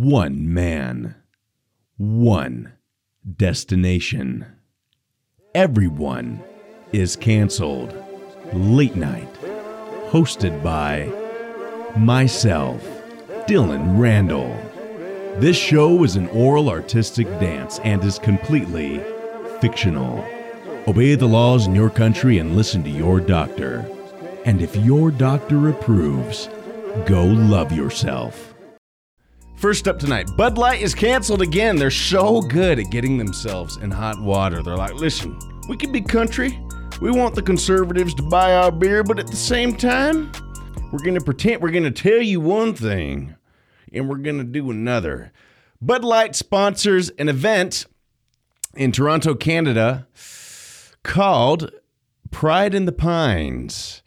one man, one destination. Everyone is canceled. Late night, hosted by myself, Dylan Randall. This show is an oral artistic dance and is completely fictional. Obey the laws in your country and listen to your doctor. And if your doctor approves, go love yourself. First up tonight, Bud Light is canceled again. They're so good at getting themselves in hot water. They're like, listen, we can be country. We want the conservatives to buy our beer, but at the same time, we're going to pretend we're going to tell you one thing and we're going to do another. Bud Light sponsors an event in Toronto, Canada called Pride in the Pines.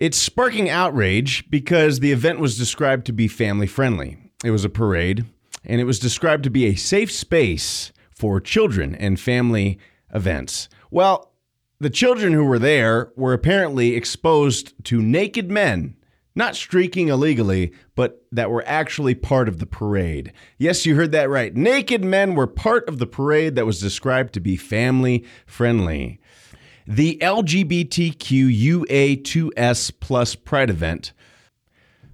It's sparking outrage because the event was described to be family friendly. It was a parade, and it was described to be a safe space for children and family events. Well, the children who were there were apparently exposed to naked men, not streaking illegally, but that were actually part of the parade. Yes, you heard that right. Naked men were part of the parade that was described to be family friendly. The LGBTQUA2S plus Pride event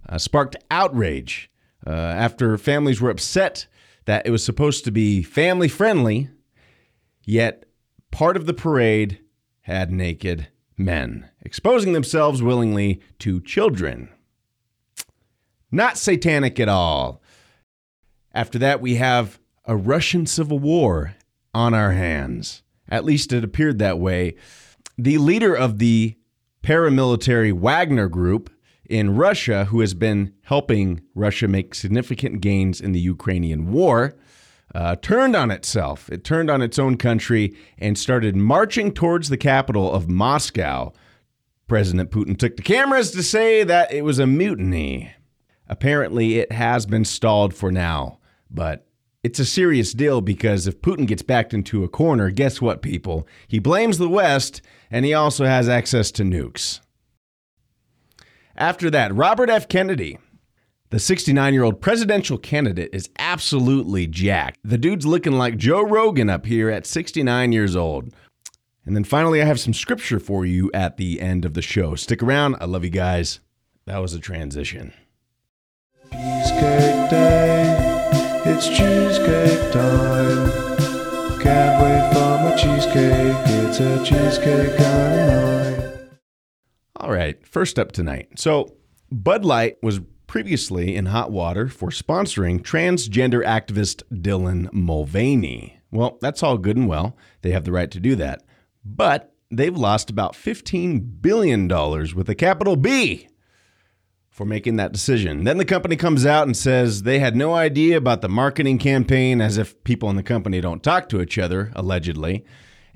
uh, sparked outrage uh, after families were upset that it was supposed to be family friendly, yet part of the parade had naked men exposing themselves willingly to children. Not satanic at all. After that, we have a Russian civil war on our hands. At least it appeared that way. The leader of the paramilitary Wagner group in Russia, who has been helping Russia make significant gains in the Ukrainian war, uh, turned on itself. It turned on its own country and started marching towards the capital of Moscow. President Putin took the cameras to say that it was a mutiny. Apparently, it has been stalled for now, but it's a serious deal because if Putin gets backed into a corner, guess what, people? He blames the West and he also has access to nukes. After that, Robert F. Kennedy, the 69 year old presidential candidate, is absolutely jacked. The dude's looking like Joe Rogan up here at 69 years old. And then finally, I have some scripture for you at the end of the show. Stick around. I love you guys. That was a transition. Cheesecake Day, it's cheesecake time. Can't wait for my cheesecake, it's a cheesecake of night. All right, first up tonight. So, Bud Light was previously in hot water for sponsoring transgender activist Dylan Mulvaney. Well, that's all good and well. They have the right to do that. But they've lost about $15 billion with a capital B for making that decision. Then the company comes out and says they had no idea about the marketing campaign, as if people in the company don't talk to each other, allegedly.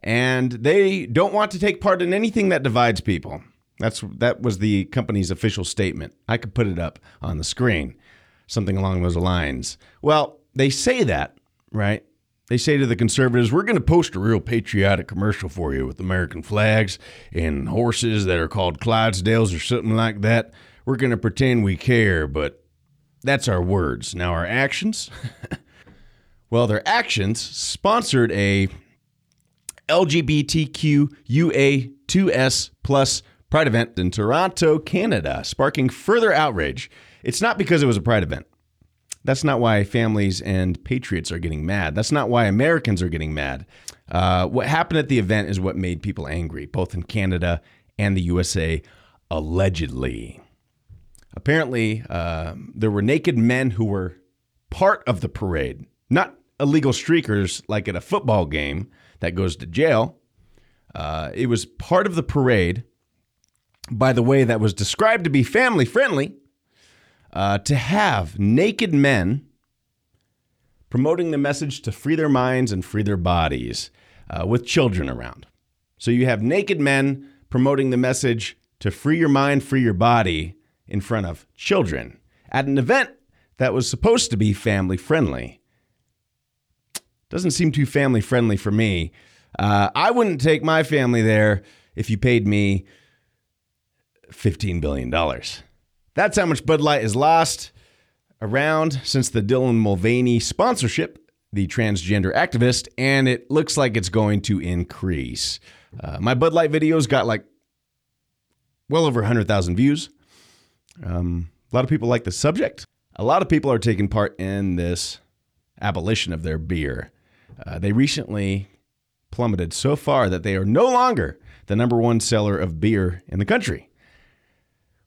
And they don't want to take part in anything that divides people. That's that was the company's official statement. I could put it up on the screen, something along those lines. Well, they say that, right? They say to the conservatives, "We're going to post a real patriotic commercial for you with American flags and horses that are called Clydesdales or something like that. We're going to pretend we care, but that's our words. Now our actions, well, their actions sponsored a LGBTQUA2S plus Pride event in Toronto, Canada, sparking further outrage. It's not because it was a Pride event. That's not why families and patriots are getting mad. That's not why Americans are getting mad. Uh, what happened at the event is what made people angry, both in Canada and the USA, allegedly. Apparently, uh, there were naked men who were part of the parade, not illegal streakers like at a football game that goes to jail. Uh, it was part of the parade by the way, that was described to be family friendly, uh, to have naked men promoting the message to free their minds and free their bodies uh, with children around. So you have naked men promoting the message to free your mind, free your body in front of children at an event that was supposed to be family friendly. Doesn't seem too family friendly for me. Uh, I wouldn't take my family there if you paid me $15 billion. That's how much Bud Light is lost. around since the Dylan Mulvaney sponsorship, the transgender activist, and it looks like it's going to increase. Uh, my Bud Light videos got like well over 100,000 views. Um, a lot of people like the subject. A lot of people are taking part in this abolition of their beer. Uh, they recently plummeted so far that they are no longer the number one seller of beer in the country.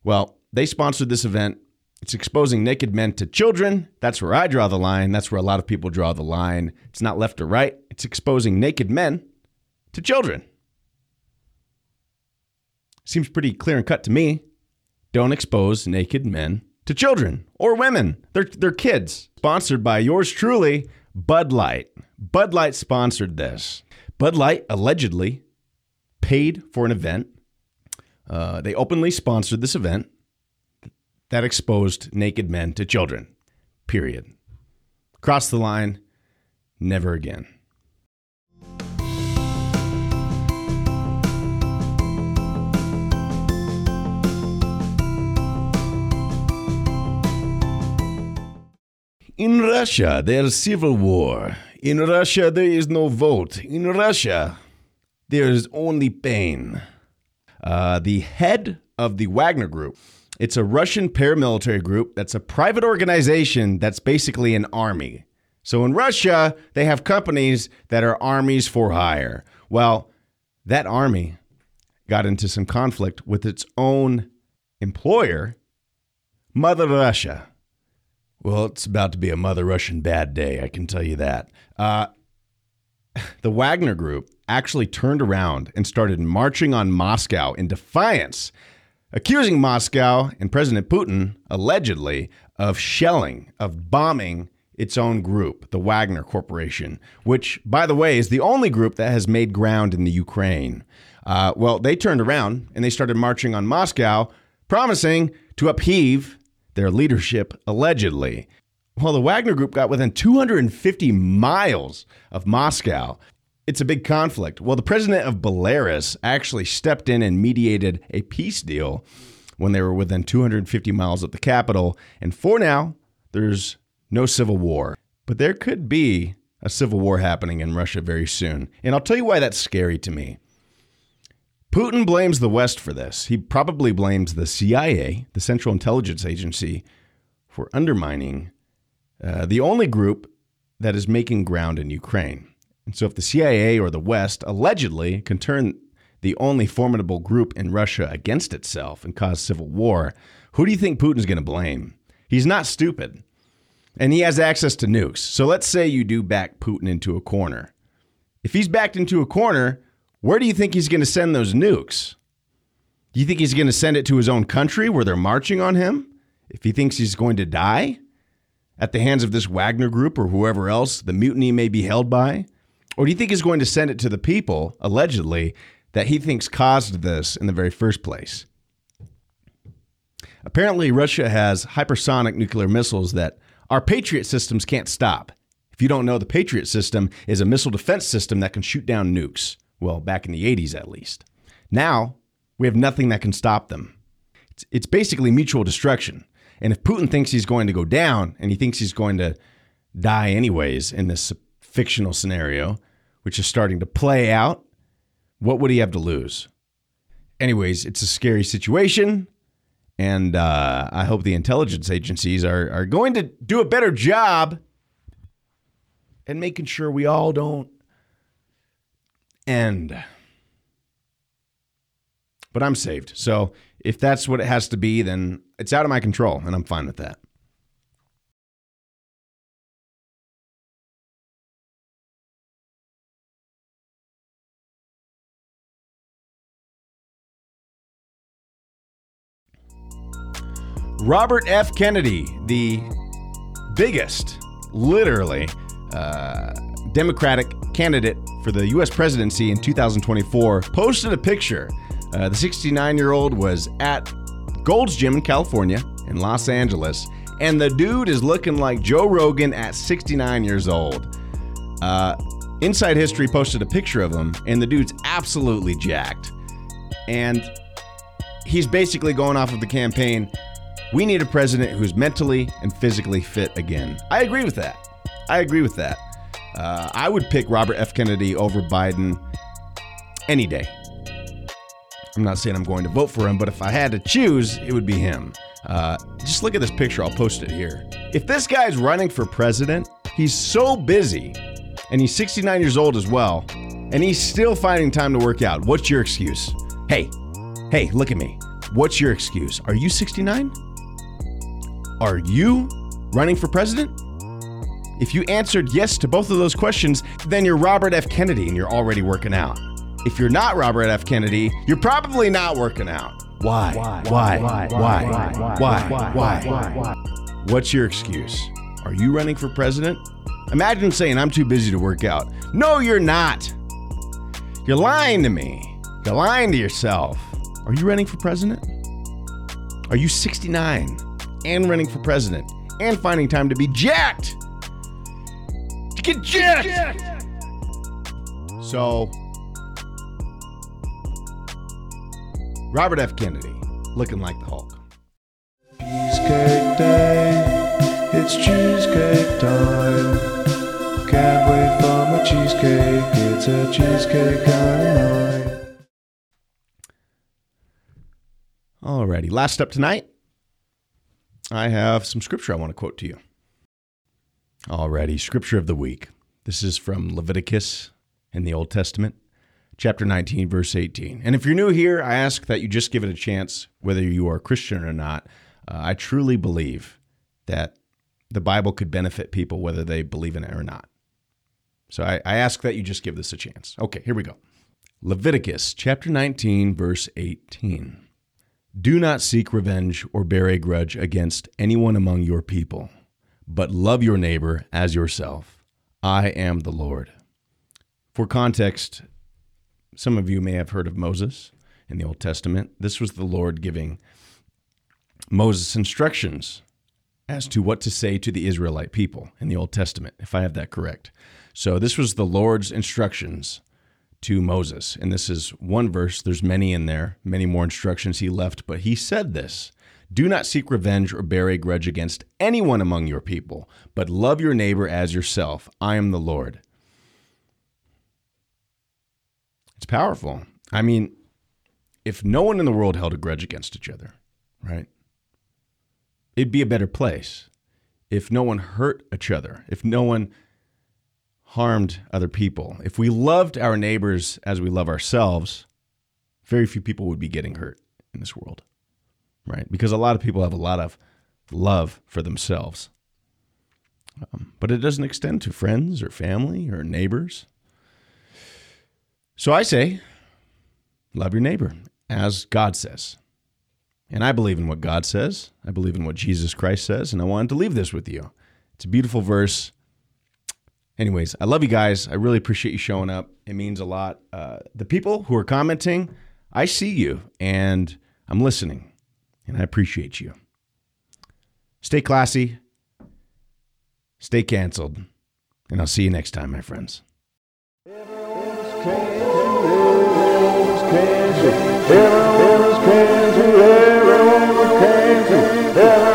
Well, they sponsored this event. It's exposing naked men to children. That's where I draw the line. That's where a lot of people draw the line. It's not left or right, it's exposing naked men to children. Seems pretty clear and cut to me. Don't expose naked men to children or women. They're, they're kids. Sponsored by yours truly, Bud Light. Bud Light sponsored this. Bud Light allegedly paid for an event. Uh, they openly sponsored this event that exposed naked men to children. Period. Cross the line, never again. In Russia, there's civil war. In Russia, there is no vote. In Russia, there is only pain. Uh, the head of the Wagner Group, it's a Russian paramilitary group that's a private organization that's basically an army. So in Russia, they have companies that are armies for hire. Well, that army got into some conflict with its own employer, Mother Russia. Well, it's about to be a Mother Russian bad day, I can tell you that. Uh, the Wagner Group actually turned around and started marching on Moscow in defiance, accusing Moscow and President Putin, allegedly, of shelling, of bombing its own group, the Wagner Corporation, which, by the way, is the only group that has made ground in the Ukraine. Uh, well, they turned around and they started marching on Moscow, promising to upheave their leadership, allegedly. Well, the Wagner Group got within 250 miles of Moscow. It's a big conflict. Well, the president of Belarus actually stepped in and mediated a peace deal when they were within 250 miles of the capital. And for now, there's no civil war. But there could be a civil war happening in Russia very soon. And I'll tell you why that's scary to me. Putin blames the West for this. He probably blames the CIA, the Central Intelligence Agency, for undermining uh, the only group that is making ground in Ukraine. And so, if the CIA or the West allegedly can turn the only formidable group in Russia against itself and cause civil war, who do you think Putin's going to blame? He's not stupid. And he has access to nukes. So let's say you do back Putin into a corner. If he's backed into a corner, where do you think he's going to send those nukes? Do you think he's going to send it to his own country where they're marching on him? If he thinks he's going to die at the hands of this Wagner group or whoever else the mutiny may be held by? Or do you think he's going to send it to the people, allegedly, that he thinks caused this in the very first place? Apparently, Russia has hypersonic nuclear missiles that our Patriot systems can't stop. If you don't know, the Patriot system is a missile defense system that can shoot down nukes. Well, back in the 80s at least. Now, we have nothing that can stop them. It's, it's basically mutual destruction. And if Putin thinks he's going to go down and he thinks he's going to die anyways in this fictional scenario, which is starting to play out, what would he have to lose? Anyways, it's a scary situation. And uh, I hope the intelligence agencies are, are going to do a better job and making sure we all don't end. But I'm saved. So if that's what it has to be, then it's out of my control, and I'm fine with that. Robert F. Kennedy, the biggest, literally, uh, Democratic candidate for the U.S. presidency in 2024, posted a picture. Uh, the 69 year old was at Gold's Gym in California, in Los Angeles, and the dude is looking like Joe Rogan at 69 years old. Uh, Inside History posted a picture of him, and the dude's absolutely jacked. And he's basically going off of the campaign We need a president who's mentally and physically fit again. I agree with that. I agree with that. Uh, I would pick Robert F. Kennedy over Biden any day. I'm not saying I'm going to vote for him, but if I had to choose, it would be him. Uh, just look at this picture. I'll post it here. If this guy's running for president, he's so busy, and he's 69 years old as well, and he's still finding time to work out. What's your excuse? Hey, hey, look at me. What's your excuse? Are you 69? Are you running for president? If you answered yes to both of those questions, then you're Robert F. Kennedy and you're already working out. If you're not Robert F. Kennedy, you're probably not working out. Why? Why? Why? Why? Why? Why? Why? What's your excuse? Are you running for president? Imagine saying, I'm too busy to work out. No, you're not. You're lying to me. You're lying to yourself. Are you running for president? Are you 69 and running for president and finding time to be jacked? To get jacked! So, Robert F. Kennedy, looking like the Hulk. Cheesecake Day, it's cheesecake time. Can't wait for my cheesecake, it's a cheesecake kind of night. Alrighty, last up tonight, I have some scripture I want to quote to you. Alrighty, scripture of the week. This is from Leviticus in the Old Testament, chapter 19, verse 18. And if you're new here, I ask that you just give it a chance, whether you are a Christian or not. Uh, I truly believe that the Bible could benefit people whether they believe in it or not. So I, I ask that you just give this a chance. Okay, here we go. Leviticus chapter 19, verse 18. Do not seek revenge or bear a grudge against anyone among your people, but love your neighbor as yourself. I am the Lord. For context, some of you may have heard of Moses in the Old Testament. This was the Lord giving Moses instructions as to what to say to the Israelite people in the Old Testament, if I have that correct. So this was the Lord's instructions to Moses. And this is one verse. There's many in there, many more instructions he left, but he said this Do not seek revenge or bear a grudge against anyone among your people, but love your neighbor as yourself. I am the Lord. It's powerful. I mean, if no one in the world held a grudge against each other, right? It'd be a better place. If no one hurt each other, if no one harmed other people, if we loved our neighbors as we love ourselves, very few people would be getting hurt in this world, right? Because a lot of people have a lot of love for themselves. Um, but it doesn't extend to friends or family or neighbors. So I say, love your neighbor as God says. And I believe in what God says. I believe in what Jesus Christ says. And I wanted to leave this with you. It's a beautiful verse. Anyways, I love you guys. I really appreciate you showing up. It means a lot. Uh, the people who are commenting, I see you and I'm listening and I appreciate you. Stay classy, stay canceled, and I'll see you next time, my friends. Kansas, everyone was Kansas, everyone was Kansas, everyone was everyone